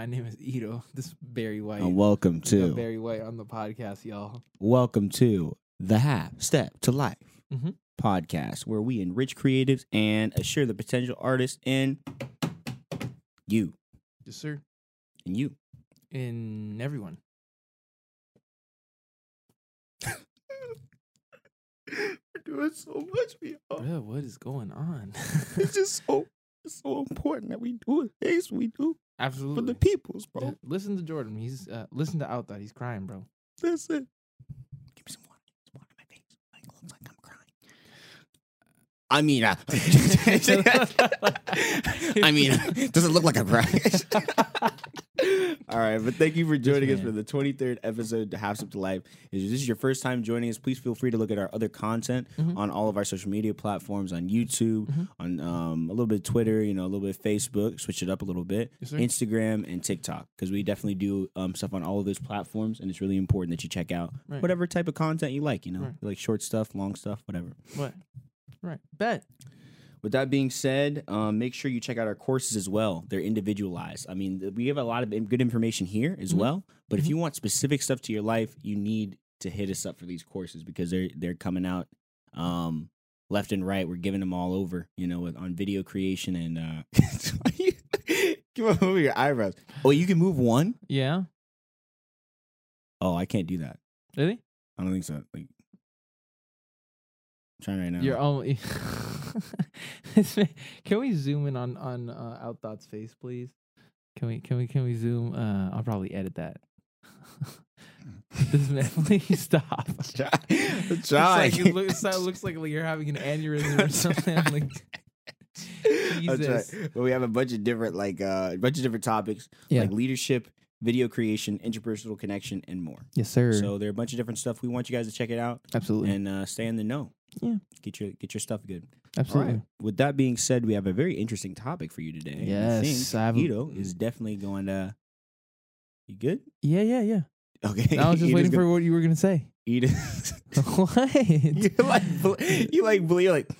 My name is Ito. This is Barry White. And welcome to Barry White on the podcast, y'all. welcome to the Half Step to Life Mhm. podcast, where we enrich creatives and assure the potential artists in you Yes, sir. and you. In everyone. We're doing so much, we Bro, what is going on? It's just so it's so important that we do the things we do for Absolutely. the peoples, bro. Uh, Listen to Jordan. He's uh, listen to Out He's crying, bro. That's it. Give me some water. Some water in my face. Like, looks like I'm crying. I mean, uh, I mean, does it look like I'm crying? All right, but thank you for joining us for the 23rd episode to Half Step to Life. If this is your first time joining us, please feel free to look at our other content Mhm. on all of our social media platforms, on YouTube, Mhm. on um, a little bit of Twitter, you know, a little bit of Facebook, switch it up a little bit, Yes. Instagram and TikTok, because we definitely do um, stuff on all of those platforms, and it's really important that you check out Right. whatever type of content you like. You know, Right. Like short stuff, long stuff, whatever. What? Right. Bet. With that being said, um, make sure you check out our courses as well. They're individualized. I mean, we have a lot of good information here as Mhm. well. But if Mhm. you want specific stuff to your life, you need to hit us up for these courses because they're they're coming out um, left and right. We're giving them all over, you know, with, on video creation and. Uh, Come on, move your eyebrows. Oh, you can move one. Yeah. Oh, I can't do that. Really? I don't think so. Like, I'm trying right now. You're only. Can we zoom in on on uh, Outthought's face, please? Can we can we can we zoom? Uh, I'll probably edit that. this man, please stop. try. It's try. like, it looks, it looks like you're having an aneurysm or something. I'm like. Jesus. But we have a bunch of different, like, uh, a bunch of different topics, Yeah. like leadership, video creation, interpersonal connection, and more. yes, sir. So there are a bunch of different stuff. We want you guys to check it out absolutely, and uh, stay in the know. Yeah. Get your get your stuff good. absolutely. Right. With that being said, we have a very interesting topic for you today. I Yes, think I have- Ito is definitely going to. You good? Yeah, yeah, yeah. Okay. I was just Ito's waiting gonna- for what you were gonna say. Ito. what? you like you like you're like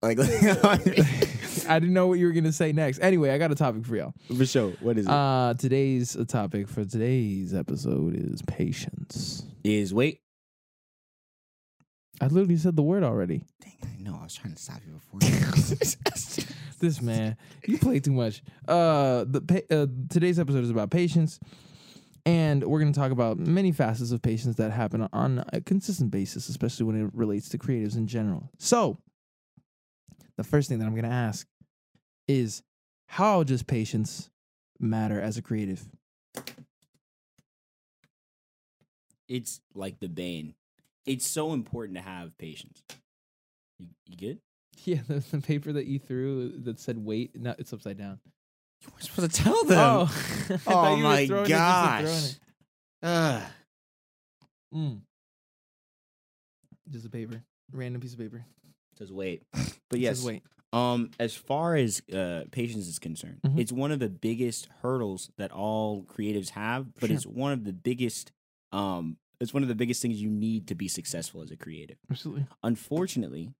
like I didn't know what you were gonna say next. Anyway, I got a topic for y'all. for sure. What is it? Uh today's uh, topic for today's episode is patience. is wait. I literally said the word already. Dang, I know. I was trying to stop you before. This man, you play too much. Uh, the pa- uh, today's episode is about patience, and we're gonna talk about many facets of patience that happen on a consistent basis, especially when it relates to creatives in general. So, the first thing that I'm gonna ask is, how does patience matter as a creative? it's like the bane. It's so important to have patience. You, you good? Yeah, the, the paper that you threw that said "wait," no, it's upside down. You weren't supposed to tell them. Oh, Oh my it just gosh. it. Ugh. Mm. Just a paper, random piece of paper. Says wait. But It yes, wait. Um, as far as uh, patience is concerned, Mhm. it's one of the biggest hurdles that all creatives have, but Sure. it's one of the biggest. Um, it's one of the biggest things you need to be successful as a creative. Absolutely. Unfortunately,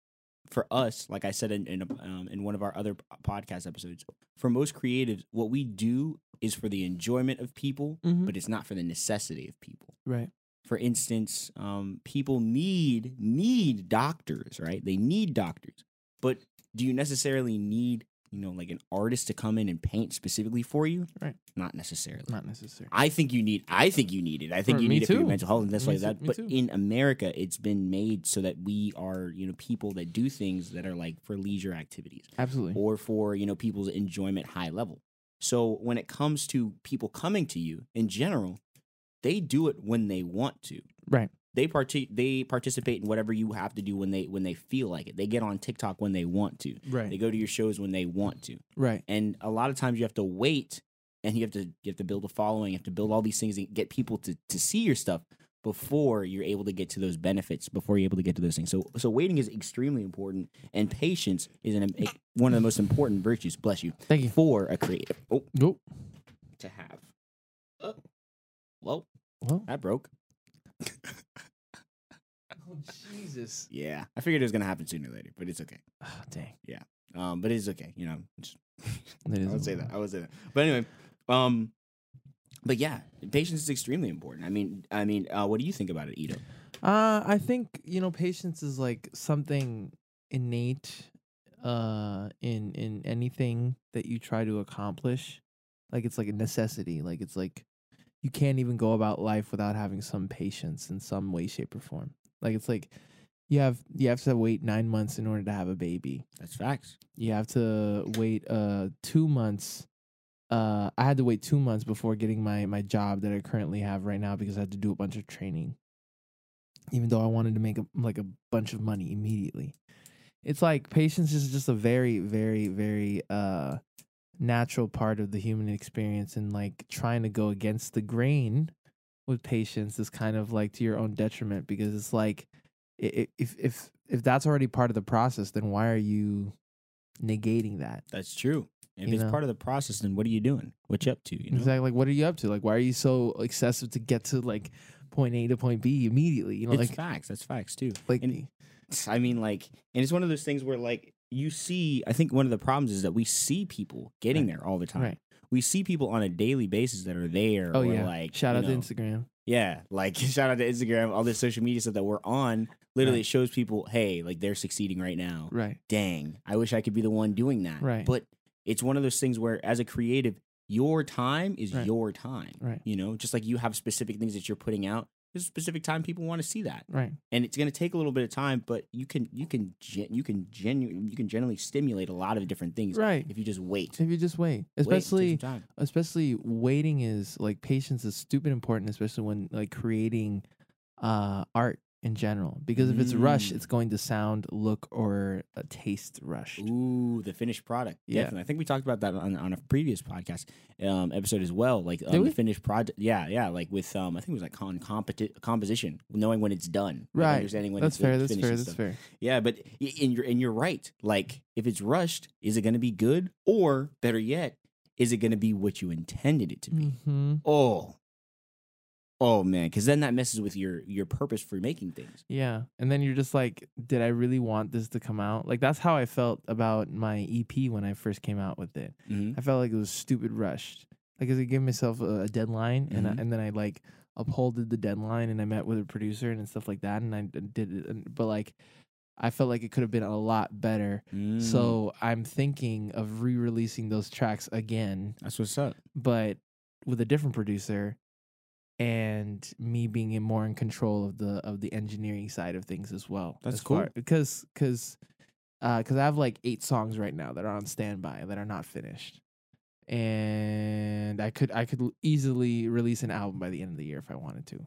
for us, like I said in in, um, in one of our other podcast episodes, for most creatives, what we do is for the enjoyment of people, Mhm. but it's not for the necessity of people Right. for instance, um, people need need doctors, right? They need doctors, but do you necessarily need, you know, like an artist to come in and paint specifically for you? Right. Not necessarily. Not necessarily I think you need. I think you need it. I think For you need it for your mental health and that's Me like that. But too. in America, it's been made so that we are, you know, people that do things that are like for leisure activities Absolutely. or for you know people's enjoyment high level. So when it comes to people coming to you in general, they do it when they want to. Right. They parti- they participate in whatever you have to do when they when they feel like it. They get on TikTok when they want to. Right. They go to your shows when they want to. right. And a lot of times you have to wait and you have to you have to build a following, you have to build all these things and get people to to see your stuff before you're able to get to those benefits, before you're able to get to those things. So so waiting is extremely important and patience is an, a, one of the most important virtues, bless you, Thank you. for a creative. Oh, Nope. to have. Oh. Well, Well. that broke. Jesus. Yeah. I figured it was gonna happen sooner or later, but it's okay. Oh, dang. Yeah. Um, but it's okay. You know, just, I would say that. I would say that. But anyway, Um, but yeah, patience is extremely important. I mean, I mean, uh, what do you think about it, Ito? Uh, I think you know patience is like something innate, uh, in in anything that you try to accomplish. Like it's like a necessity. Like it's like you can't even go about life without having some patience in some way, shape, or form. Like it's like you have you have to wait nine months in order to have a baby. That's facts. You have to wait uh two months. Uh, I had to wait two months before getting my my job that I currently have right now because I had to do a bunch of training. Even though I wanted to make a, like a bunch of money immediately, it's like patience is just a very very very uh natural part of the human experience, and like trying to go against the grain with patience is kind of like to your own detriment because it's like if if if that's already part of the process, then why are you negating that? That's true. If You it's know? part of the process, then what are you doing? What you up to? You know? Exactly. Like, what are you up to? Like, why are you so excessive to get to like point A to point B immediately? You know, It's like, facts. That's facts too. like, and- I mean, like, and it's one of those things where, like, you see. I think one of the problems is that we see people getting Right. there all the time. right? We see people on a daily basis that are there. Oh or yeah. like Shout out know, to Instagram. Yeah, like shout out to Instagram, all this social media stuff that we're on. Literally, Right. shows people, hey, like they're succeeding right now. Right. Dang, I wish I could be the one doing that. Right. But it's one of those things where, as a creative, your time is Right. your time. Right. You know, just like you have specific things that you're putting out. There's a specific time people want to see that, Right. and it's going to take a little bit of time. But you can, you can, gen- you can genu- you can generally stimulate a lot of different things Right. if you just wait. If you just wait, Wait, especially time. especially waiting is like patience is stupid important, especially when like creating uh art in general. Because if it's rush, Mm. it's going to sound, look, or uh, taste rushed. Ooh, the finished product. Yeah. Definitely. I think we talked about that on, on a previous podcast um, episode as well. Like um, we? the finished product. Yeah, yeah. Like with um, I think it was like con competi- composition, knowing when it's done, like Right. Understanding when That's it's fair. That's finished fair. and That's stuff. fair. Yeah, but y- and you're and you're right. Like if it's rushed, is it going to be good, or better yet, is it going to be what you intended it to be? Mm-hmm. Oh, oh man, because then that messes with your your purpose for making things. Yeah. And then you're just like, did I really want this to come out? Like that's how I felt about my EP when I first came out with it. hmm I felt like it was stupid rushed. Like, I gave myself a, a deadline, and I, Mhm. and then I like upholded the deadline, and I met with a producer and stuff like that, and I did it. And, but like, I felt like it could have been a lot better. Mm. So I'm thinking of re-releasing those tracks again, that's what's up. but with a different producer, and me being in more in control of the of the engineering side of things as well. That's as far- cool. because because because uh, I have like eight songs right now that are on standby that are not finished, and I could I could easily release an album by the end of the year if I wanted to,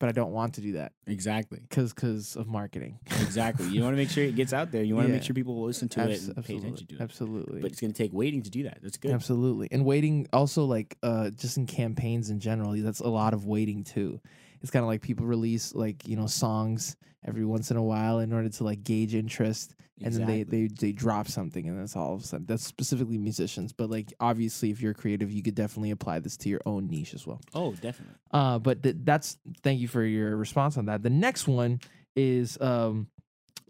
but I don't want to do that Exactly. because because of marketing. Exactly. You want to make sure it gets out there. You want to make sure people listen to it Abs- and pay absolutely, attention to it. absolutely. But it's going to take waiting to do that. That's good. Absolutely. And waiting also like uh just in campaigns in general, that's a lot of waiting too. It's kind of like people release like, you know, songs every once in a while in order to like gauge interest and then they, they they drop something and that's all of a sudden that's specifically musicians, but like obviously if you're creative, you could definitely apply this to your own niche as well. oh, definitely. Uh but th- that's thank you for your response on that. The next one is um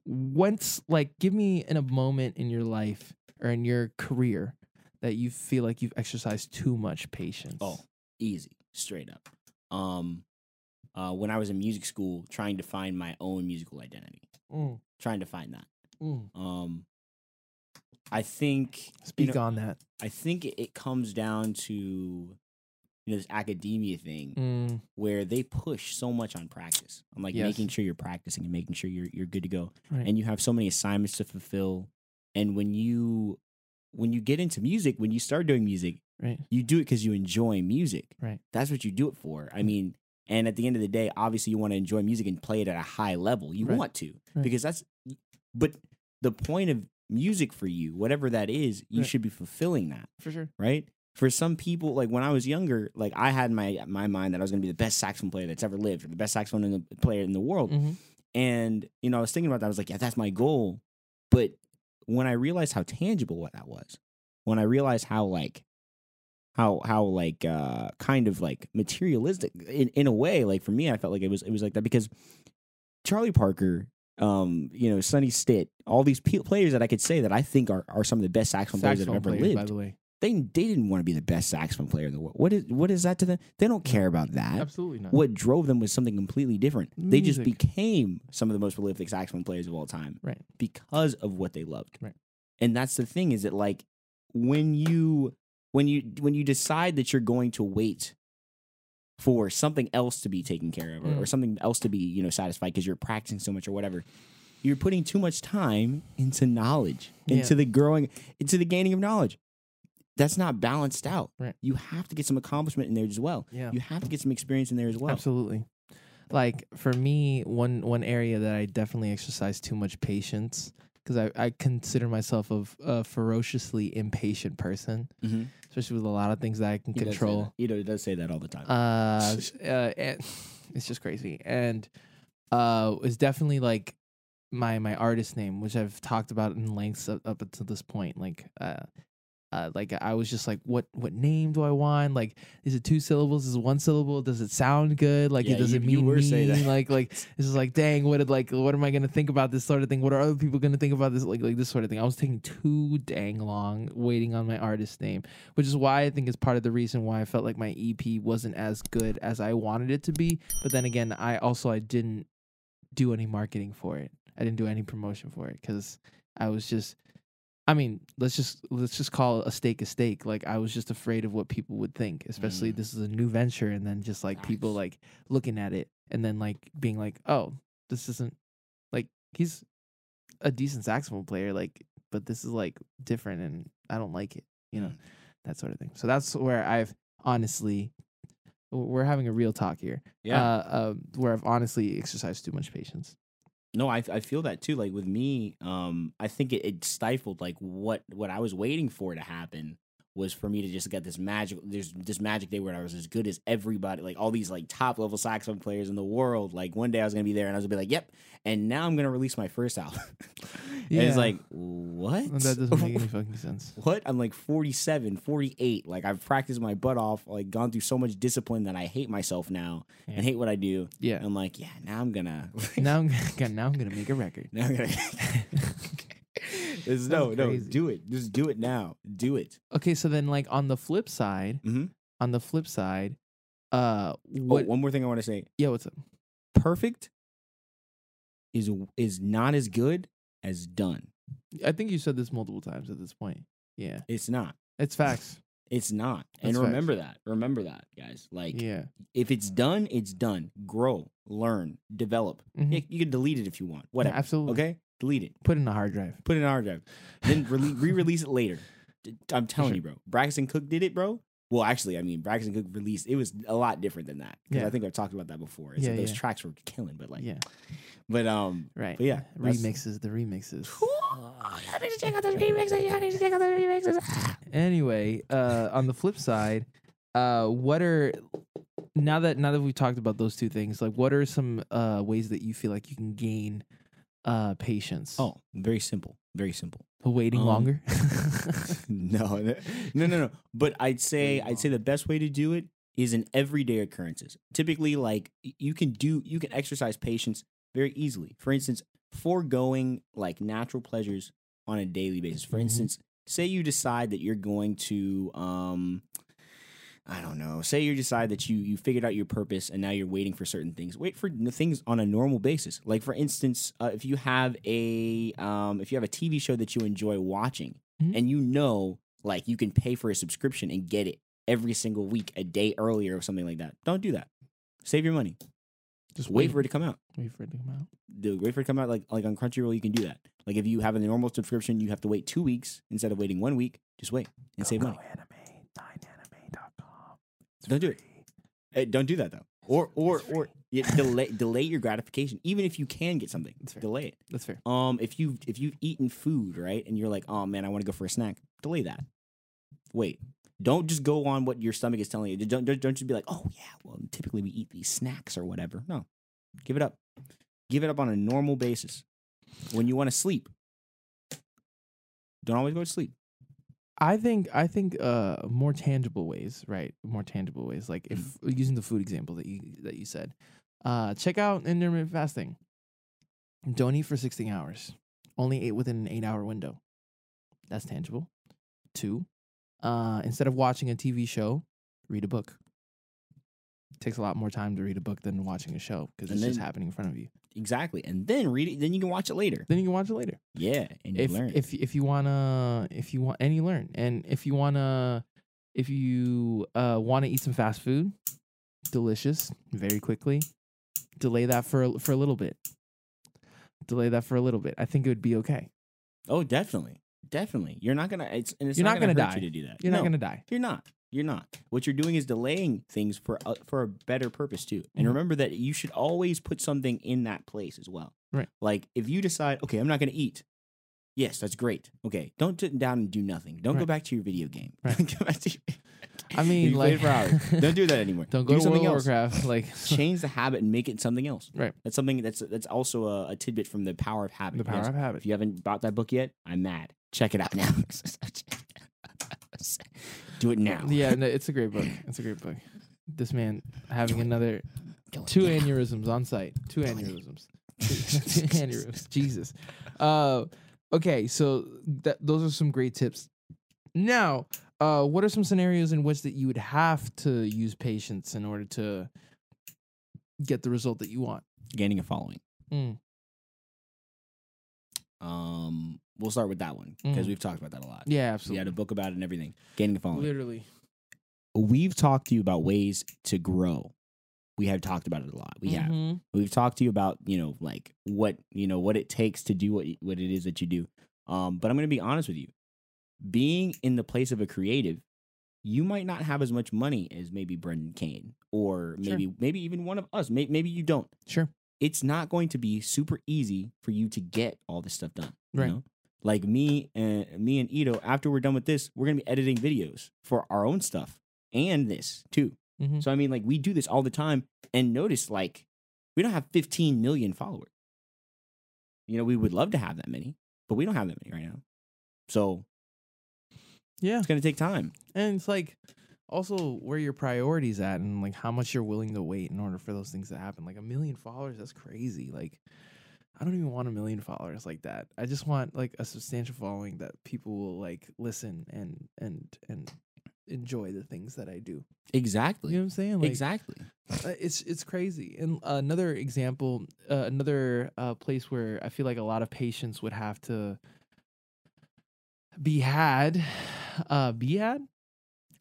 once like give me in a moment in your life or in your career that you feel like you've exercised too much patience. Oh, easy, straight up. Um, uh, when I was in music school, trying to find my own musical identity, Mm, trying to find that. mm. Um, I think you Speak know, on that. I think it, comes down to you know this academia thing Mm, where they push so much on practice. I'm like Yes. making sure you're practicing and making sure you're you're good to go. right. and you have so many assignments to fulfill and when you when you get into music when you start doing music right. you do it because you enjoy music Right. that's what you do it for i mean and at the end of the day obviously you want to enjoy music and play it at a high level you Right. want to Right. because that's but the point of music for you whatever that is you Right. should be fulfilling that For sure. right for some people like when i was younger like i had my my mind that i was going to be the best saxophone player that's ever lived or the best saxophone in the, player in the world Mhm. and, you know, I was thinking about that. I was like, yeah, that's my goal. But when I realized how tangible what that was, when I realized how like how how like uh kind of like materialistic in, in a way, like for me, I felt like it was it was like that because Charlie Parker, um, you know, Sonny Stitt, all these pe- players that I could say that I think are, are some of the best saxophone, players that have ever players, lived. by the way. They they didn't want to be the best saxophone player in the world. What is what is that to them? They don't care about that. Absolutely not. What drove them was something completely different. They just became some of the most prolific saxophone players of all time. Right. Because of what they loved. Right. And that's the thing is that like when you when you when you decide that you're going to wait for something else to be taken care of or, or Mm. something else to be, you know, satisfied because you're practicing so much or whatever, you're putting too much time into knowledge, Yeah. into the growing, into the gaining of knowledge. That's not balanced out. Right. You have to get some accomplishment in there as well. Yeah. You have to get some experience in there as well. Absolutely. Like for me, one one area that I definitely exercise too much patience because I, I consider myself a, a ferociously impatient person, Mm-hmm. especially with a lot of things that I can control. You know, it does say that all the time. Uh, uh, and it's just crazy, and uh, it's definitely like my my artist name, which I've talked about in lengths up, up until this point. Like, uh, uh, like I was just like, what what name do I want? Like, is it two syllables? Is it one syllable? Does it sound good? Like, Yeah, it does you- it mean were saying me? Like, like it's just like, dang, what did like, what am I gonna think about this sort of thing? What are other people gonna think about this? Like, like this sort of thing. I was taking too dang long waiting on my artist name which is why I think is part of the reason why I felt like my EP wasn't as good as I wanted it to be. But then again, I also I didn't do any marketing for it. I didn't do any promotion for it because I was just. I mean, let's just let's just call a stake a stake. Like I was just afraid of what people would think, especially Mm. this is a new venture, and then just like people like looking at it and then like being like, oh, this isn't like he's a decent saxophone player, like, but this is like different, and I don't like it, you know Mm. that sort of thing. So that's where I've honestly, we're having a real talk here. yeah. Uh, uh, where I've honestly exercised too much patience. No, I I feel that too. Like with me, um, I think it, it stifled like what what I was waiting for to happen was for me to just get this magic there's this magic day where I was as good as everybody, like all these like top level saxophone players in the world. Like one day I was gonna be there and I was gonna be like, Yep, and now I'm gonna release my first album. and it's like, what? That doesn't make any fucking sense. what? I'm like 47, 48. Like I've practiced my butt off, like gone through so much discipline that I hate myself now Yeah. and hate what I do. Yeah. I'm like, yeah, now I'm gonna now I'm gonna, now I'm gonna make a record. Now I'm gonna. It's- no, no, crazy. do it. Just do it now. Do it. okay, so then like on the flip side, Mm-hmm. on the flip side, uh, What? what? one more thing I want to say. yeah, what's up? Perfect is is not as good as done. I think you said this multiple times at this point. Yeah, It's not. it's facts. It's not. And That's facts. remember that. Remember that, guys. Like, yeah, if it's done, it's done. Grow, learn, develop. Mhm. Yeah, you can delete it if you want. Whatever. absolutely. Okay, delete it. Put it in a hard drive. Put it in a hard drive. Then re-release it later. I'm telling sure. you, bro. Braxton Cook did it, bro. Well, actually, I mean, Braxton Cook released it was a lot different than that. 'Cause Yeah. I think I've talked about that before. It's Yeah, like those yeah. tracks were killing, but like, yeah, but um, right. but yeah, remixes. The remixes. I need to check out those remixes. I need to check out those remixes. anyway, uh, on the flip side, uh, what are now that now that we've talked about those two things, like what are some uh ways that you feel like you can gain uh patience? Oh, very simple. Very simple. waiting um, longer. no, no, no, no. But I'd say I'd say the best way to do it is in everyday occurrences. Typically, like you can do, you can exercise patience very easily. For instance, foregoing like natural pleasures on a daily basis. For Mhm. instance, say you decide that you're going to, um, I don't know. Say you decide that you you figured out your purpose and now you're waiting for certain things. Wait for the things on a normal basis. Like for instance, uh, if you have a um, if you have a TV show that you enjoy watching Mhm. and you know like you can pay for a subscription and get it every single week a day earlier or something like that. Don't do that. Save your money. Just Wait for it to come out. Wait for it to come out. Do wait for it to come out like like on Crunchyroll you can do that. Like if you have a normal subscription, you have to wait two weeks instead of waiting one week. Just wait and save money. Anime, 9anime.com. It's Don't do it. Hey, don't do that though. Or or or yeah, delay delay your gratification. Even if you can get something, delay it. That's fair. Um, if you if you've eaten food right, and you're like, oh man, I want to go for a snack, delay that. Wait, don't just go on what your stomach is telling you. Don't don't, don't just be like, oh yeah, well typically we eat these snacks or whatever. No, give it up. Give it up on a normal basis. When you want to sleep, don't always go to sleep. I think I think uh more tangible ways, right? More tangible ways. Like if Mm-hmm. using the food example that you that you said. Uh check out intermittent fasting. Don't eat for 16 hours. Only eat within an 8-hour window. That's tangible. Two, uh, instead of watching a TV show, read a book. takes a lot more time to read a book than watching a show because it's just happening in front of you. Exactly. And then read it. Then you can watch it later. Then you can watch it later. Yeah, and you if learn. if if you wanna if you want and you learn and if you wanna if you uh want to eat some fast food, delicious, very quickly, delay that for a, for a little bit. Delay that for a little bit. I think it would be okay. oh, definitely, definitely. You're not gonna. It's, and it's You're not gonna, gonna die. You to do that. You're No, not gonna die. You're not. You're not. What you're doing is delaying things for a, for a better purpose too. And Mhm. remember that you should always put something in that place as well. Right. Like if you decide, okay, I'm not going to eat. Yes, that's great. Okay, don't sit down and do nothing. Don't go back to your video game. Right. go back to your, I mean, like. Don't do that anymore. Don't go do to something World else. Warcraft. Like Change the habit and make it something else. Right. That's something that's that's also a, a tidbit from the power of habit. the power Yes. of habit. If you haven't bought that book yet, I'm mad. Check it out now. Do it now. Yeah, no, it's a great book. It's a great book. This man having another two aneurysms on site. Two aneurysms. two aneurysms. Jesus. Uh, okay, so that those are some great tips. Now, uh, what are some scenarios in which that you would have to use patience in order to get the result that you want? Gaining a following. Mm. Um, we'll start with that one because Mhm. we've talked about that a lot. Yeah, absolutely. We had a book about it and everything. Gaining a following. Literally. We've talked to you about ways to grow. We have talked about it a lot. We have. Mhm. We've talked to you about you know like what you know what it takes to do what what it is that you do. Um, but I'm going to be honest with you. Being in the place of a creative, you might not have as much money as maybe Brendan Kane or Sure. maybe maybe even one of us. Maybe, maybe you don't. Sure. It's not going to be super easy for you to get all this stuff done. you Right. know? Like me and me and Ito, after we're done with this, we're gonna be editing videos for our own stuff and this too. Mhm. So I mean, like we do this all the time, and notice like we don't have 15 million followers. You know, we would love to have that many, but we don't have that many right now. So Yeah. it's gonna take time. And it's like also where your priorities at and like how much you're willing to wait in order for those things to happen. Like a million followers, that's crazy. Like I don't even want a million followers like that. I just want like a substantial following that people will like listen and and and enjoy the things that I do. Exactly. You know what I'm saying? Like exactly. uh, it's it's crazy. And another example, uh, another uh, place where I feel like a lot of patience would have to be had, uh, be had.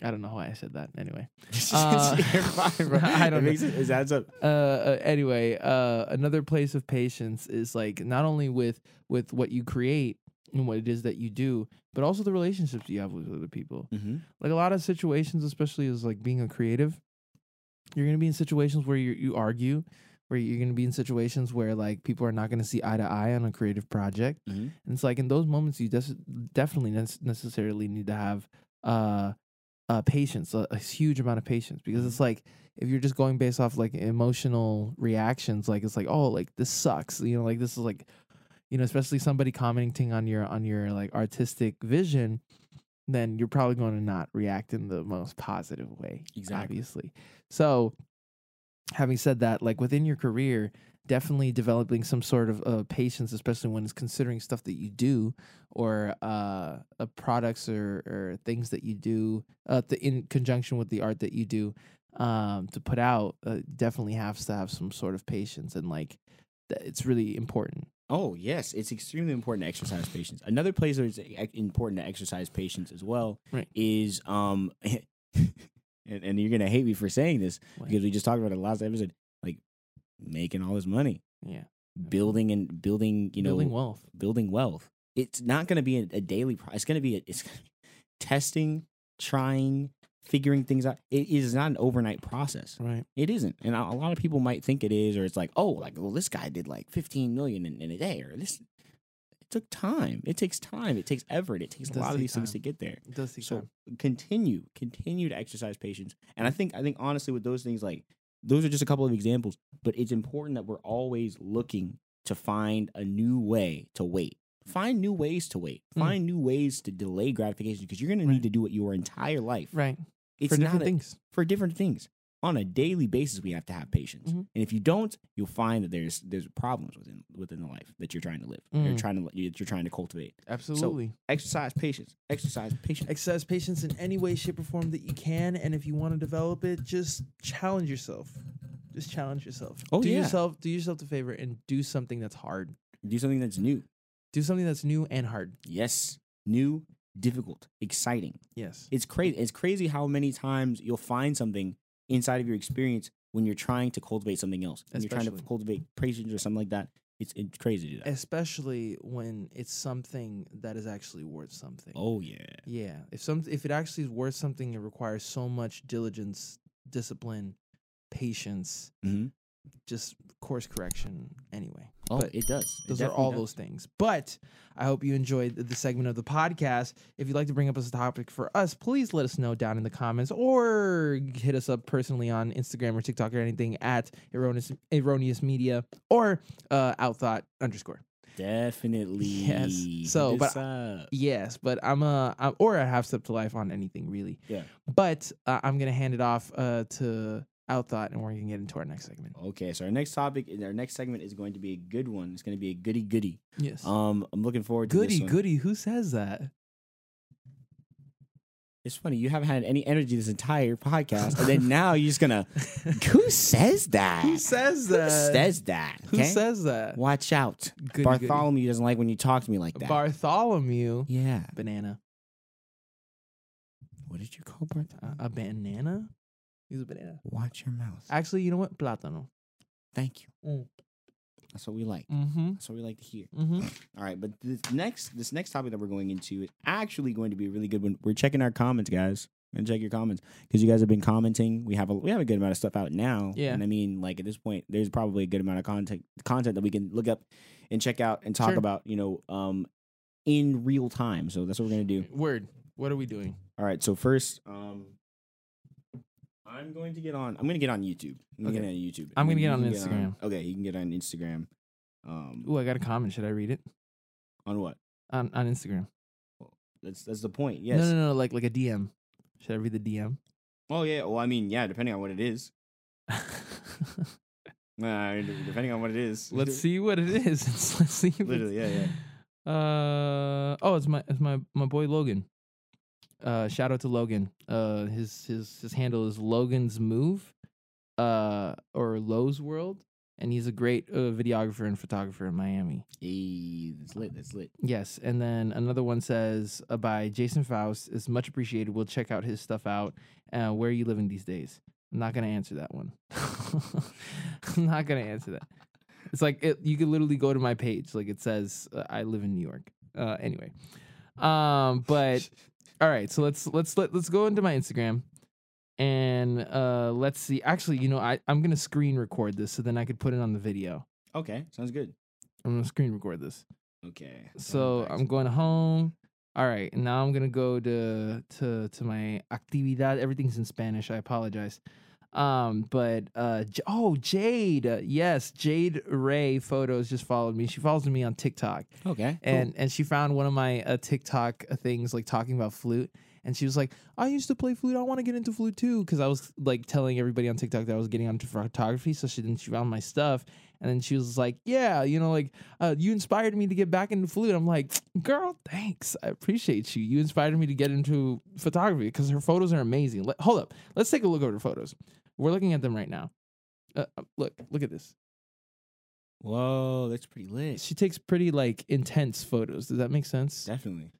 I don't know why I said that. Anyway, Uh, fine. I don't it makes know. it, adds up. uh, uh, anyway, uh, another place of patience is like not only with with what you create and what it is that you do, but also the relationships you have with other people Mm-hmm. like a lot of situations, especially as like being a creative, you're gonna be in situations where you you argue, where you're gonna be in situations where like people are not gonna see eye to eye on a creative project, Mm-hmm. and it's like in those moments you des- definitely nec- necessarily need to have uh uh patience, a, a huge amount of patience, because it's like if you're just going based off like emotional reactions, like it's like oh like this sucks, you know, like this is like you know, especially somebody commenting on your on your like artistic vision, then you're probably going to not react in the most positive way. Exactly. Obviously. So having said that, like within your career, definitely developing some sort of uh, patience, especially when it's considering stuff that you do or uh, uh products or, or things that you do uh, the, in conjunction with the art that you do um, to put out, uh, definitely has to have some sort of patience and like th- it's really important. Oh yes, it's extremely important to exercise patience. Another place where it's important to exercise patience as well Right. is um, and, and you're gonna hate me for saying this Like, because we just talked about it last episode, making all this money, yeah, building and building, you know, building wealth. building wealth. It's not gonna be a, a daily. Pro- it's gonna be a, it's be testing, trying, figuring things out. It is not an overnight process. Right. It isn't, and a lot of people might think it is, or it's like, oh, like well, this guy did like 15 million in, in a day, or this. It took time. It takes time. It takes effort. It takes It a lot of these things to get there. It does take So time. continue, continue to exercise patience, and I think, I think honestly, with those things, like those are just a couple of examples, but it's important that we're always looking to find a new way to wait. Find new ways to wait. Mm. Find new ways to delay gratification because you're going to need to do it your entire life. Right. It's for different a- things. for different things. On a daily basis we have to have patience. Mhm. And if you don't, you'll find that there's there's problems within within the life that you're trying to live. You're Mm. trying to you're trying to cultivate. Absolutely. Exercise patience. Exercise patience. Exercise patience in any way, shape, or form that you can, and if you want to develop it, just challenge yourself. Just challenge yourself. Oh, do yeah. yourself do yourself the favor and do something that's hard. Do something that's new. Do something that's new and hard. Yes. New, difficult, exciting. Yes. It's crazy. It's crazy how many times you'll find something inside of your experience when you're trying to cultivate something else. When you're trying to cultivate patience or something like that. It's it's crazy to do that. Especially when it's something that is actually worth something. Oh yeah. Yeah. If some if it actually is worth something, it requires so much diligence, discipline, patience, hmm just course correction anyway. Oh, But it does. It Those are all does. those things. But I hope you enjoyed the segment of the podcast. If you'd like to bring up a topic for us, please let us know down in the comments or hit us up personally on Instagram or TikTok or anything at erroneous, erroneous media or uh, outthought underscore. Definitely. Yes. So, but- up. Yes, but I'm a I'm, or a half step to life on anything really. Yeah. But uh, I'm gonna hand it off uh, to outthought, and we're gonna get into our next segment. Okay, so our next topic, our next segment is going to be a good one. It's going to be a goody goody. Yes. Um, I'm looking forward to goody goody. Who says that? It's funny you haven't had any energy this entire podcast, and then now you're just gonna. Who says that? Who says Who that? says that? Who okay? says that? Watch out. Goody, goody. Bartholomew doesn't like when you talk to me like that. Bartholomew. yeah. Banana. What did you call Bartholomew? A, a banana? He's a banana. Watch your mouth. Actually, you know what? Plátano. Thank you. Mm. That's what we like. Mm-hmm. That's what we like to hear. Mm-hmm. All right, but this next this next topic that we're going into is actually going to be a really good one. We're checking our comments, guys. And check your comments because you guys have been commenting. We have a we have a good amount of stuff out now. Yeah. and I mean, like at this point, there's probably a good amount of content content that we can look up and check out and talk Sure. about. You know, um, in real time. So that's what we're gonna do. Word. What are we doing? All right. So first, um, I'm going to get on. I'm going to get on YouTube. I'm going to get on YouTube. I'm gonna then get on can okay, you can get on Instagram. Um, Ooh, I got a comment. Should I read it on what? on on Instagram? That's that's the point. Yes. No, no, no. Like like a DM. Should I read the DM? Oh yeah. Well, I mean, yeah. Depending on what it is. Uh, depending on what it is. Let's see what it is. Let's see. Literally, yeah, yeah. Uh oh, it's my it's my my boy Logan. Uh, shout out to Logan. Uh, his his his handle is Logan's Move, uh, or Lowe's World, and he's a great uh, videographer and photographer in Miami. Hey, that's lit. That's lit. Yes, and then another one says uh, by Jason Faust is much appreciated. We'll check out his stuff out. Uh, where are you living these days? I'm not gonna answer that one. I'm not gonna answer that. It's like it, you could literally go to my page, like it says uh, I live in New York. Uh, anyway, um, but all right, so let's let's let, let's go into my Instagram and uh, let's see. Actually, you know, I I'm gonna screen record this so then I could put it on the video. Okay, sounds good. I'm gonna screen record this. Okay. So I'm going home. All right, now I'm gonna go to to to my actividad. Everything's in Spanish. I apologize. Um, but uh, J- oh Jade, uh, yes, Jade Ray photos just followed me. She follows me on TikTok, Okay. and and she found one of my uh, TikTok uh, things like talking about flute. And she was like, I used to play flute. I want to get into flute too. Cause I was like telling everybody on TikTok that I was getting into photography. So she then she found my stuff. And then she was like, Yeah, you know, like uh, you inspired me to get back into flute. I'm like, Girl, thanks. I appreciate you. You inspired me to get into photography because her photos are amazing. Let, hold up. Let's take a look at her photos. We're looking at them right now. Uh, uh, look, look at this. Whoa, that's pretty lit. She takes pretty like intense photos. Does that make sense? Definitely.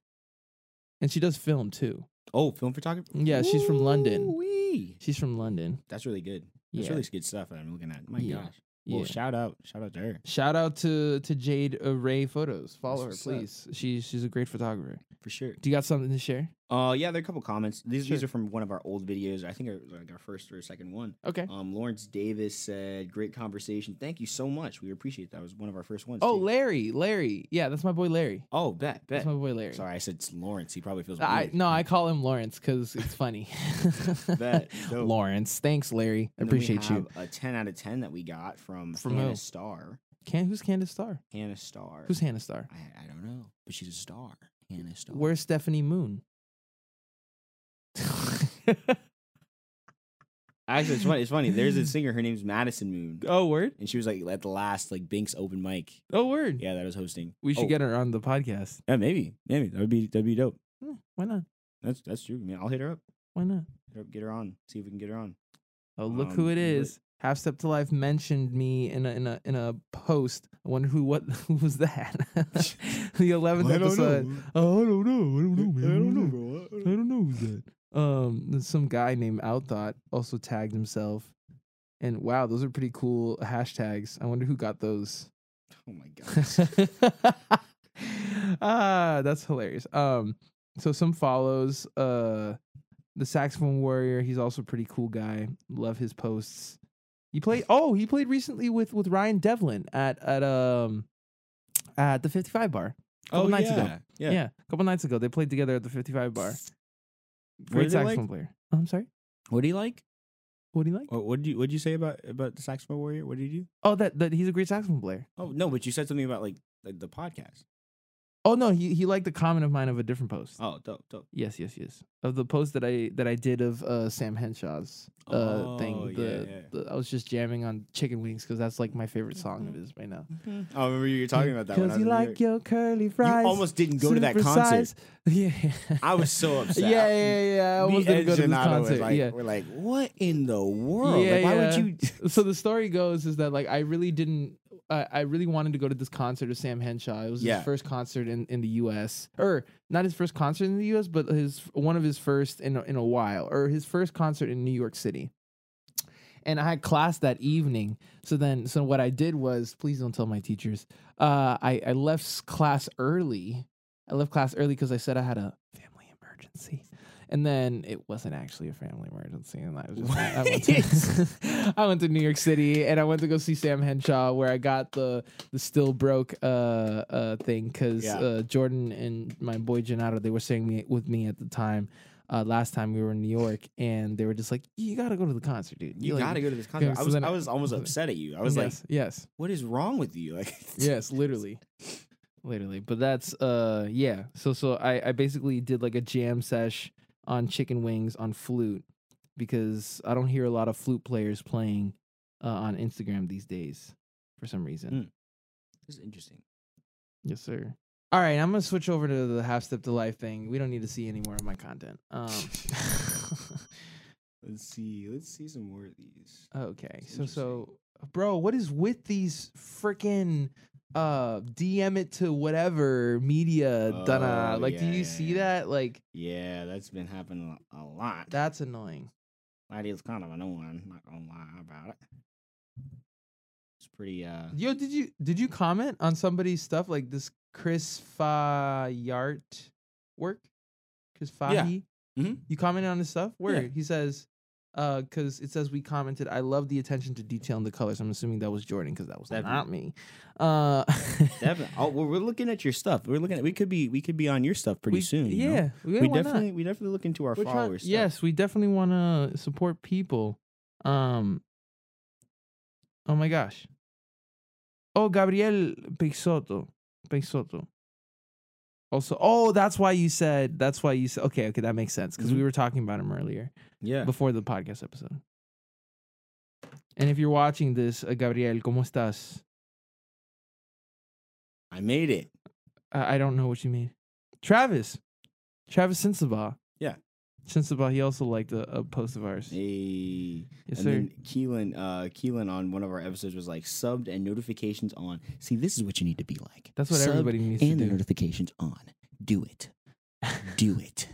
And she does film too. Oh, film photography? Yeah, she's from London. She's from London. That's really good. That's Yeah. really good stuff that I'm looking at. My Yeah. gosh. Well, Yeah. shout out, shout out to her Shout out to to Jade Array Photos. Follow That's her, what's up. please. She's she's a great photographer. for sure. Do you got something to share? Uh, yeah, there are a couple comments. These these are from one of our old videos. I think it was like our first or second one. Okay. Um, Lawrence Davis said, "Great conversation. Thank you so much. We appreciate that. That was one of our first ones." Oh, too. Larry, Larry. Yeah, that's my boy Larry. oh, bet, bet. That's my boy Larry. Sorry, I said it's Lawrence. He probably feels. I weird. no, I call him Lawrence because it's funny. Bet. Dope. Lawrence, thanks, Larry. We Appreciate you. A ten out of ten that we got from From Hannah who? Star. Can who's Candace Star? Hannah Star. Who's Hannah Star? I, I don't know, but she's a star. Hannah Star. Where's Stephanie Moon? Actually, it's funny. It's funny. There's a singer. Her name's Madison Moon, Oh, word. and she was like at the last like Binks open mic. Oh, word. Yeah, that I was hosting. We should Oh, get her on the podcast. Yeah, maybe, maybe that would be that'd be dope. Hmm, Why not? That's that's true. Man, I'll hit her up. Why not? Hit her up, Get her on. See if we can get her on. Oh, look Um, who it but- is. Half Step to Life mentioned me in a in a in a post. I wonder who what who was that? the eleventh episode. Oh, I don't know. I don't know, man. I don't know. bro. I don't know who's that. Um, some guy named Outthought also tagged himself, and wow, those are pretty cool hashtags. I wonder who got those. Oh my god. ah, that's hilarious. Um, so some follows. Uh, the saxophone warrior. He's also a pretty cool guy. Love his posts. He played. Oh, he played recently with with Ryan Devlin at at um at the 55 bar. Couple oh nights yeah. ago. Yeah. Yeah. a couple nights ago they played together at the 55 bar. Great they like? saxophone player. Oh, I'm sorry. What do you like? What do you like? What what did you what did you say about about the saxophone warrior? What did you do? Oh, that that he's a great saxophone player. Oh no, but you said something about like the, the podcast. Oh no, he he liked the comment of mine of a different post. Oh, dope, dope. Yes, yes, yes. Of the post that I that I did of uh, Sam Henshaw's uh, Oh, thing. The, yeah, yeah. the I was just jamming on Chicken Wings because that's like my favorite song of his right now. Oh, I remember you were talking about that. Because you like your curly fries. You almost didn't go to that concert. size. Yeah. I was so upset. Yeah, yeah, yeah. I almost Me didn't go to and this Janata concert. Like, yeah. We're like, what in the world? Yeah, like, why yeah. would you? so the story goes is that like I really didn't I I really wanted to go to this concert of Sam Henshaw. It was Yeah. his first concert in, in the U.S. or not his first concert in the U.S. but his one of his first in a, in a while or his first concert in New York City. And I had class that evening. So then, so what I did was, please don't tell my teachers. Uh, I I left class early. I left class early because I said I had a family emergency. And then it wasn't actually a family emergency, and I was just I went, to, I went to New York City and I went to go see Sam Henshaw, where I got the the still broke uh uh thing because Yeah. uh, Jordan and my boy Gennaro they were staying me, with me at the time. Uh, last time we were in New York, and they were just like, "You gotta go to the concert, dude. You like, gotta go to this concert. so I was I- was almost upset at you. I was like, yes, yes, what is wrong with you? Like, yes, literally, literally. But that's uh, yeah. So so I I basically did like a jam sesh on chicken wings on flute because I don't hear a lot of flute players playing uh, on Instagram these days for some reason. Mm. This is interesting. Yes, sir. All right, I'm gonna switch over to the half step to life thing. We don't need to see any more of my content. Um, Let's see. Let's see some more of these. okay, so so, bro, what is with these freaking uh DM it to whatever media done? Oh, Like, do you yeah, see yeah. that? Like, Yeah, that's been happening a lot. that's annoying. That is kind of annoying. Not gonna lie about it. It's pretty. uh Yo, did you did you comment on somebody's stuff like this Chris Fayart work? Chris Yeah. Fahy? Mhm. You commented on his stuff? Where Yeah. he says, uh, because it says we commented, I love the attention to detail in the colors. I'm assuming that was Jordan because that was not me. Uh, Definitely. Oh, well, we're looking at your stuff. We're looking at. We could be. We could be on your stuff pretty we- soon. you know? Yeah, yeah, We why not? definitely. We definitely look into our We're trying- followers. stuff. yes, we definitely want to support people. Um. Oh my gosh. Oh, Gabriel Peixoto. Peixoto. Also, oh, that's why you said. That's why you said. Okay, okay, that makes sense because we Mhm. were talking about him earlier Yeah. before the podcast episode. And if you're watching this, uh, Gabriel, ¿cómo estás? I made it. I, I don't know what you mean. Travis. Travis Sensabaugh. Yeah. Sensabaugh, he also liked a, a post of ours. Hey. Yes, and sir. then Keelan, uh, Keelan on one of our episodes was like subbed and notifications on. See, this is what you need to be like. That's what Subbed everybody needs to and the do. notifications on. Do it. Do it.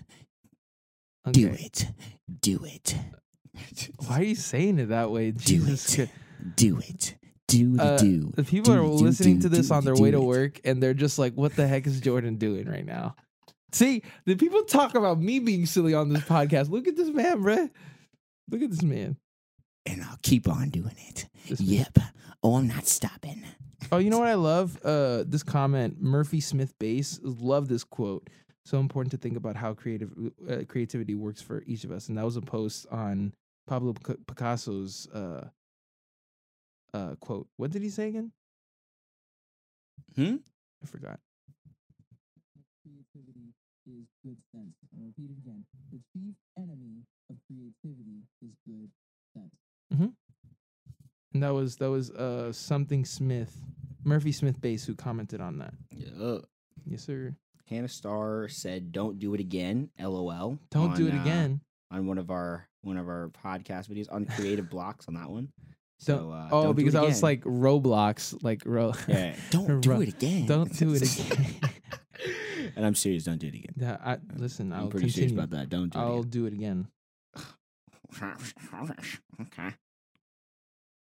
Do Okay. it. Do it. Why are you saying it that way? Do Jesus it. Christ. Do it. Do the Uh, do. The people Do, are do, listening do, to this do, on their do way to it. work and they're just like, what the heck is Jordan doing right now? See, the people talk about me being silly on this podcast. Look at this man, bruh. Look at this man. And I'll keep on doing it. This man. Yep. Oh, I'm not stopping. Oh, you know what I love? Uh, this comment, Murphy Smith Base. Love this quote. So important to think about how creative uh, creativity works for each of us, and that was a post on Pablo Picasso's uh, uh, quote. What did he say again? Hmm? I forgot. Creativity is good sense. I'll repeat it again. The chief enemy of creativity is good sense. Mm-hmm. And that was that was uh something Smith, Murphy Smith Base who commented on that. Yeah. Yes, sir. Hannah Starr said, "Don't do it again." LOL. Don't on, do it uh, again. on one of our one of our podcast videos on creative blocks on that one. Don't- So uh, oh, don't do because it I was again. like Roblox, like ro. yeah, don't do it again. Don't do it again. and I'm serious. Don't do it again. yeah, I, listen, I'm I'll pretty continue. serious about that. Don't do it again. I'll do it again. okay.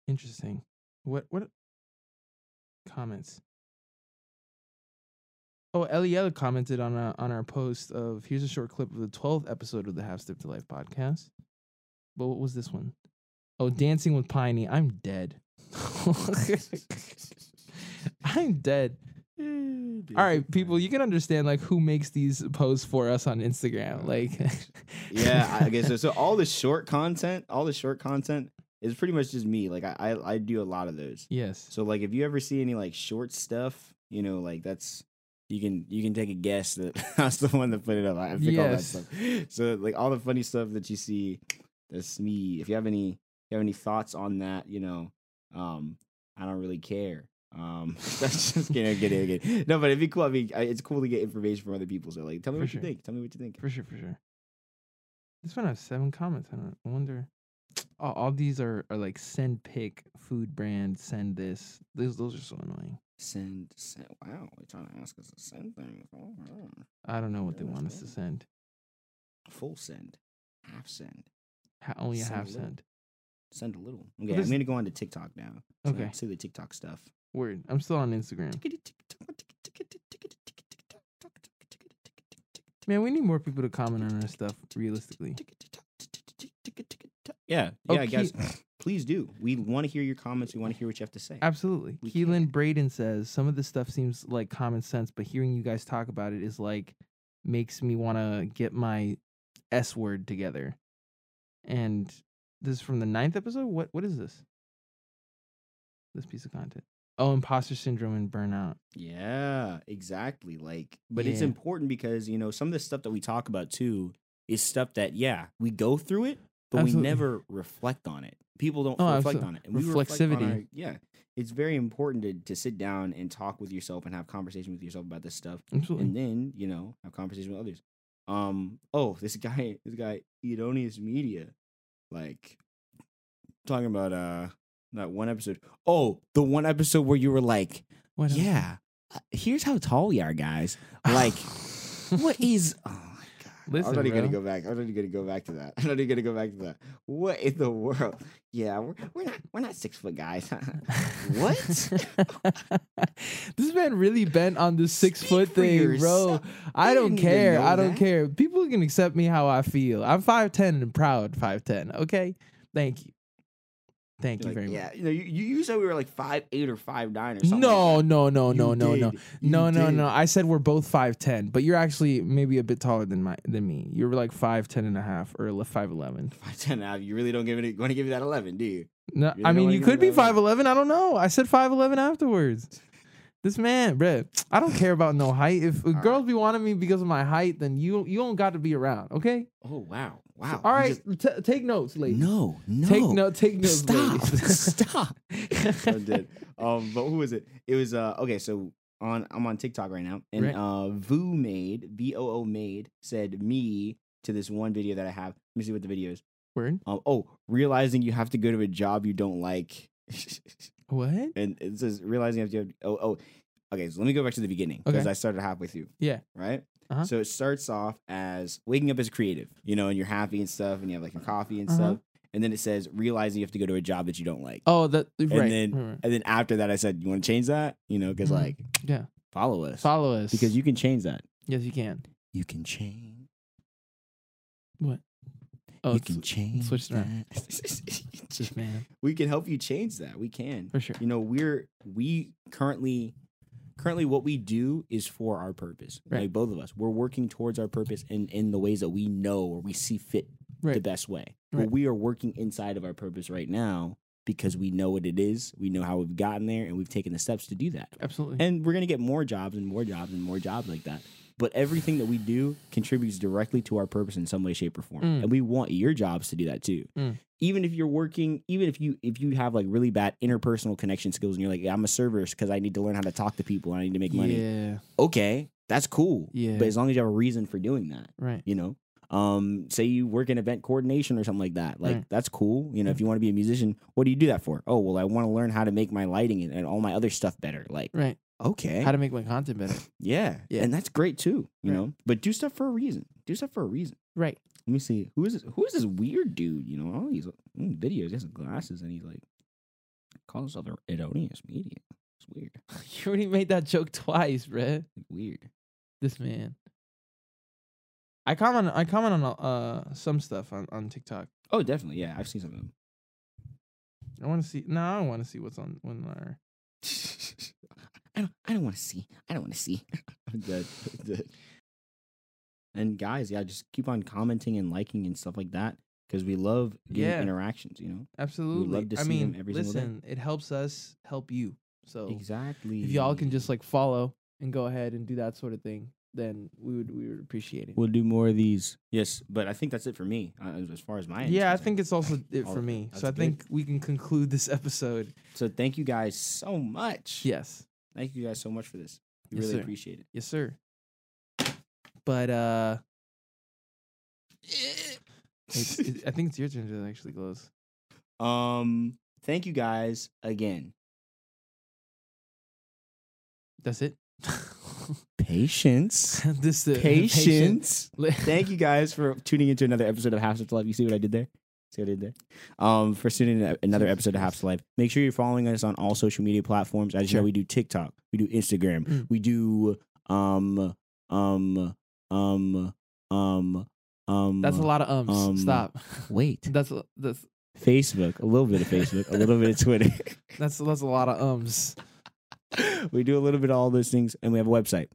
Interesting. What what comments? Oh, Eliella commented on our on our post of here's a short clip of the twelfth episode of the Half Step to Life podcast. But what was this one? Oh, Dancing with Piney. I'm dead. I'm dead. All right, people, you can understand like who makes these posts for us on Instagram. Like, yeah, I guess so. So all the short content, all the short content is pretty much just me. Like I, I, I do a lot of those. yes, So like if you ever see any like short stuff, you know, like that's you can you can take a guess that that's the one that put it up. I pick all that stuff. So like all the funny stuff that you see, that's me. If you have any if you have any thoughts on that, you know, um, I don't really care. Um, that's just kidding, kidding, kidding. No, but it'd be cool. I mean, I, it's cool to get information from other people. So like, tell me For what sure. you think. Tell me what you think. for sure, for sure. This one has seven comments. I don't. I wonder. All, all these are, are like send pick, food brand, send this. Those those are so annoying. Send, send. Wow, they're trying to ask us to send things. Oh. I don't know what they want us to send. Full send, half send. Ha- only a Send half a send. Send a little. Okay, I'm gonna go on to TikTok now. So Okay. See the TikTok stuff. Word. I'm still on Instagram. Man, we need more people to comment on our stuff. Realistically, Yeah, Oh, yeah, guys. Ke- Please do. We want to hear your comments. We want to hear what you have to say. absolutely. We Keelan can. Braden says some of this stuff seems like common sense, but hearing you guys talk about it is like makes me want to get my S word together. And this is from the ninth episode. What what is this? This piece of content. Oh, imposter syndrome and burnout. Yeah, exactly. Like, but it's important because you know some of the stuff that we talk about too is stuff that yeah we go through it, but Absolutely. we never reflect on it. People don't Oh, reflect absolute- on it. And we reflect on reflexivity. our- yeah, it's very important to to sit down and talk with yourself and have conversation with yourself about this stuff. Absolutely. and then you know have conversation with others. Um. Oh, this guy, this guy, Edonius Media, like talking about uh that one episode. Oh, the one episode where you were like, What yeah, uh, here's how tall we are, guys. Like, what is? Oh my god. Listen, I'm not even gonna go back. I'm not even gonna go back to that. I'm not even gonna go back to that. What in the world? Yeah, we're, we're not we're not six foot guys. what? this man really bent on the six Speak foot for thing, bro. I I don't care. I don't that. care. People can accept me how I feel. I'm five ten and proud five ten. Okay, thank you, thank you Like, very yeah, much. Yeah, you know, you, you said we were like five eight or five nine or something. No, like no, no, no, You no, no. You no, no, did. no. I said we're both five ten, but you're actually maybe a bit taller than my than me. You're like five ten and a half or five eleven. Five ten now. You really don't give it. Want to give you that eleven, do you? No, really I mean you could be five eleven. I don't know. I said five eleven afterwards. This man, bruh, I don't care about no height. If, if right. girls be wanting me because of my height, then you you don't got to be around, okay? Oh wow, wow. All right, just- t- take notes, ladies. no, no. Take no, take notes, Stop. ladies. Stop. I did. Um, but who was it? It was uh. Okay, so on I'm on TikTok right now, and Right. uh, Voo made V O O made said me to this one video that I have. Let me see what the video is. Word. Um, oh, realizing you have to go to a job you don't like. What? and it says realizing you have to oh oh okay so let me go back to the beginning because Okay. i started halfway through Yeah. right Uh-huh. so it starts off as waking up as creative you know and you're happy and stuff and you have like your coffee and Uh-huh. stuff and then it says realizing you have to go to a job that you don't like Oh, that right. and then right, right. and then after that i said you want to change that you know because Mhm. like Yeah. follow us Follow us because you can change that yes, you can. you can change What? Oh, you can change switched around. that. this man we can help you change that we can for sure. you know we're we currently currently what we do is for our purpose Right. like both of us we're working towards our purpose in in the ways that we know or we see fit the best way Right. but we are working inside of our purpose right now because we know what it is we know how we've gotten there and we've taken the steps to do that Absolutely. and we're going to get more jobs and more jobs and more jobs like that but everything that we do contributes directly to our purpose in some way, shape, or form. Mm. And we want your jobs to do that too. Mm. Even if you're working, even if you if you have like really bad interpersonal connection skills and you're like, yeah, I'm a server because I need to learn how to talk to people and I need to make money. Yeah. Okay, that's cool. Yeah. But as long as you have a reason for doing that, Right. you know. Um, say you work in event coordination or something like that. Like Right. that's cool. You know, if you want to be a musician, what do you do that for? Oh, well, I want to learn how to make my lighting and, and all my other stuff better. Like, Right. Okay, How to make my content better. yeah, Yeah. and that's great too. You Right. know, but do stuff for a reason. Do stuff for a reason. Right. Let me see. Who is this? Who is this weird dude? You know, all these mm, videos. He has glasses and he's like calls himself Erroneous Media. It's weird. You already made that joke twice, bruh. Weird. This man. I comment. I comment on uh some stuff on, on TikTok. Oh, definitely. Yeah, I've seen some of them. I want to see. No, I want to see what's on when our. I don't. I don't want to see. I don't want to see. I'm dead. I'm dead. And guys, yeah, just keep on commenting and liking and stuff like that because we love getting Yeah. interactions. You know, Absolutely. We love to see I see mean, them every single day. listen, it helps us help you. So exactly. if y'all can just like follow and go ahead and do that sort of thing, then we would we would appreciate it. we'll do more of these. Yes, but I think that's it for me uh, as- as far as my. yeah, I think it's also it for me. So I good. think we can conclude this episode. so. Thank you guys so much. Yes. Thank you guys so much for this. We Yes, really sir. appreciate it. Yes, sir. But uh it's, I think it's your turn to actually close. Um, thank you guys again. That's it. Patience. this uh, Patience. patient- Thank you guys for tuning into another episode of Half to Life. You see what I did there? See what I did there? Um, for tuning in another episode of Half Life. Make sure you're following us on all social media platforms. As you know, we do TikTok, we do Instagram, Mm. we do um um um um um. That's a lot of ums. Um, Stop. Wait, That's that's Facebook, a little bit of Facebook, a little bit of Twitter. that's that's a lot of ums. we do a little bit of all those things, and we have a website.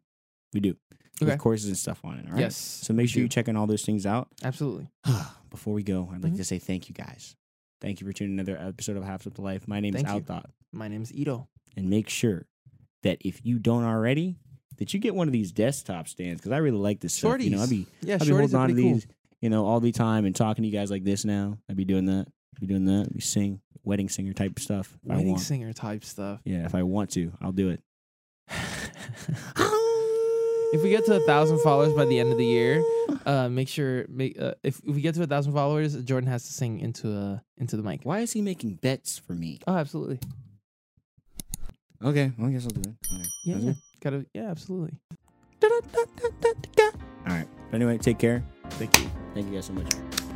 We do. Okay. With courses and stuff on it. All right. Yes. So make sure you do. checking all those things out. Absolutely. Before we go, I'd like Mhm. to say thank you guys. Thank you for tuning in another episode of Half Step to Life. My name is. Outthought. My name's Ito. And make sure that if you don't already, that you get one of these desktop stands because I really like this stuff. You know, I'd be, Yeah, I'd be holding on to pretty cool. these, you know, all the time and talking to you guys like this now. I'd be doing that. I'd be doing that. I'd be sing, wedding singer type stuff. Wedding singer type stuff. Yeah, if I want to, I'll do it. if we get to a thousand followers by the end of the year, uh, make sure make uh, if, if we get to a thousand followers, Jordan has to sing into a into the mic. Why is he making bets for me? Oh, absolutely. Okay, well, I guess I'll do it. Okay. Yeah, yeah. gotta yeah, absolutely. All right. But anyway, take care. Thank you. Thank you guys so much.